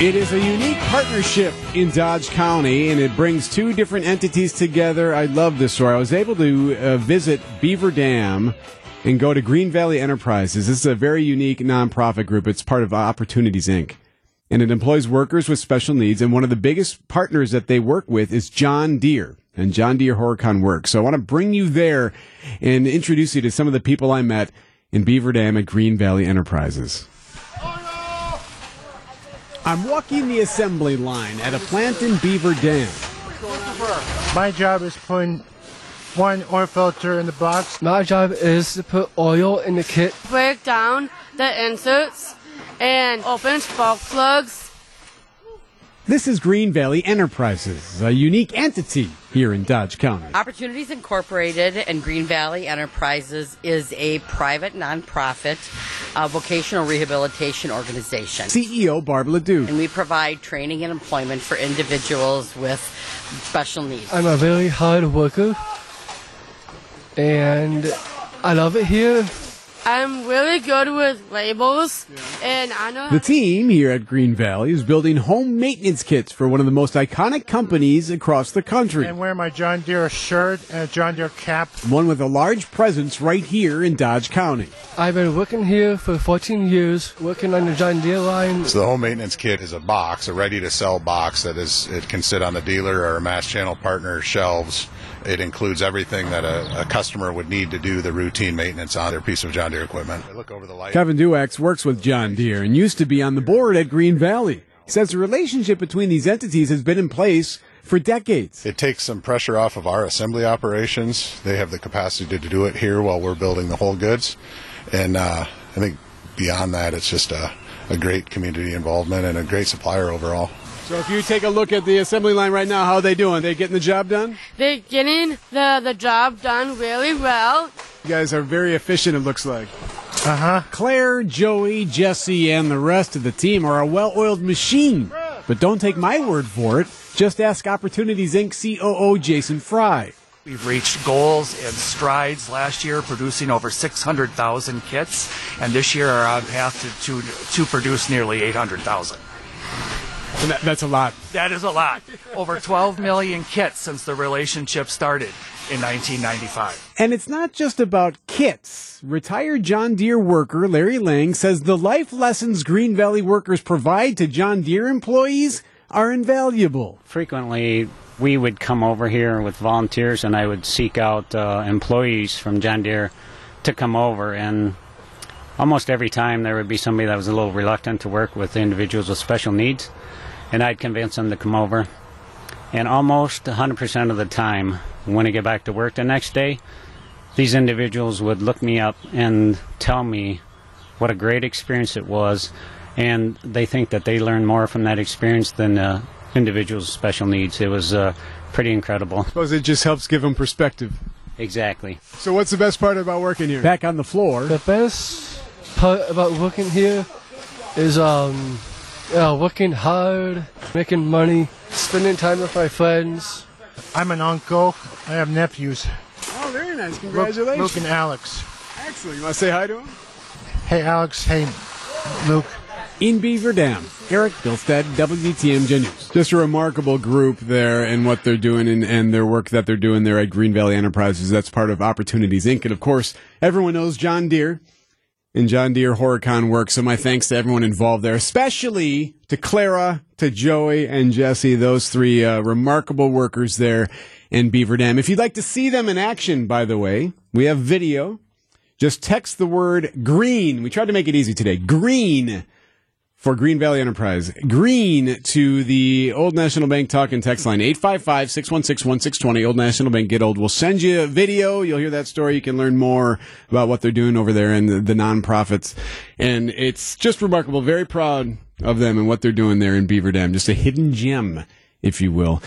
It is a unique partnership in Dodge County, and it brings two different entities together. I love this story. I was able to uh, visit Beaver Dam and go to Green Valley Enterprises. This is a very unique nonprofit group. It's part of Opportunities Inc. And it employs workers with special needs. And one of the biggest partners that they work with is John Deere and John Deere Horicon Works. So I want to bring you there and introduce you to some of the people I met in Beaver Dam at Green Valley Enterprises. I'm walking the assembly line at a plant in Beaver Dam. My job is putting one oil filter in the box. My job is to put oil in the kit. break down the inserts and open spark plugs. This is Green Valley Enterprises, a unique entity here in Dodge County. Opportunities Incorporated and Green Valley Enterprises is a private nonprofit uh, vocational rehabilitation organization. CEO Barb Ledoux. And we provide training and employment for individuals with special needs. I'm a very hard worker, and I love it here. I'm really good with labels, and I know The team here at Green Valley is building home maintenance kits for one of the most iconic companies across the country. And wear my John Deere shirt and a John Deere cap. One with a large presence right here in Dodge County. I've been working here for 14 years, working on the John Deere line. So the home maintenance kit is a box, a ready-to-sell box that is it can sit on the dealer or mass channel partner shelves. It includes everything that a, a customer would need to do the routine maintenance on their piece of John Deere equipment. Look over the light. Kevin Duax works with John Deere and used to be on the board at Green Valley. He says the relationship between these entities has been in place for decades. It takes some pressure off of our assembly operations. They have the capacity to do it here while we're building the whole goods. And uh, I think beyond that, it's just a, a great community involvement and a great supplier overall. So if you take a look at the assembly line right now, how are they doing? They getting the job done? they're getting the, the job done really well. You guys are very efficient, it looks like. Uh huh. Claire, Joey, Jesse, and the rest of the team are a well oiled machine. But don't take my word for it. Just ask Opportunities Inc. COO Jason Fry. We've reached goals and strides last year, producing over 600,000 kits, and this year are on path to, to, to produce nearly 800,000. That, that's a lot. That is a lot. Over 12 million kits since the relationship started in 1995. And it's not just about kits. Retired John Deere worker Larry Lang says the life lessons Green Valley workers provide to John Deere employees are invaluable. frequently we would come over here with volunteers and I would seek out uh, employees from John Deere to come over and almost every time there would be somebody that was a little reluctant to work with individuals with special needs and I'd convince them to come over and almost 100% of the time when I get back to work the next day these individuals would look me up and tell me what a great experience it was and they think that they learned more from that experience than uh, individuals with special needs. It was uh, pretty incredible. I Suppose it just helps give them perspective. Exactly. So what's the best part about working here? Back on the floor. The best part about working here is um, yeah, working hard, making money, spending time with my friends. I'm an uncle. I have nephews. Oh, very nice. Luke, Congratulations. Luke and Alex. Excellent. You want to say hi to him? Hey, Alex. Hey, Luke. in Beaver Dam. Erik Bilstad, WTMJ News. Just a remarkable group there and what they're doing and, and their work that they're doing there at Green Valley Enterprises. That's part of Opportunities Inc. And of course, everyone knows John Deere and John Deere Horicon work. So my thanks to everyone involved there, especially to Clara, to Joey, and Jesse, those three uh, remarkable workers there in Beaver Dam. If you'd like to see them in action, by the way, we have video. Just text the word green. We tried to make it easy today. Green for Green Valley Enterprise. Green to the Old National Bank talk and text line 855-616-1620. Old National Bank Get Old. We'll send you a video. You'll hear that story. You can learn more about what they're doing over there and the, the nonprofits. And it's just remarkable. Very proud of them and what they're doing there in Beaver Dam. Just a hidden gem, if you will.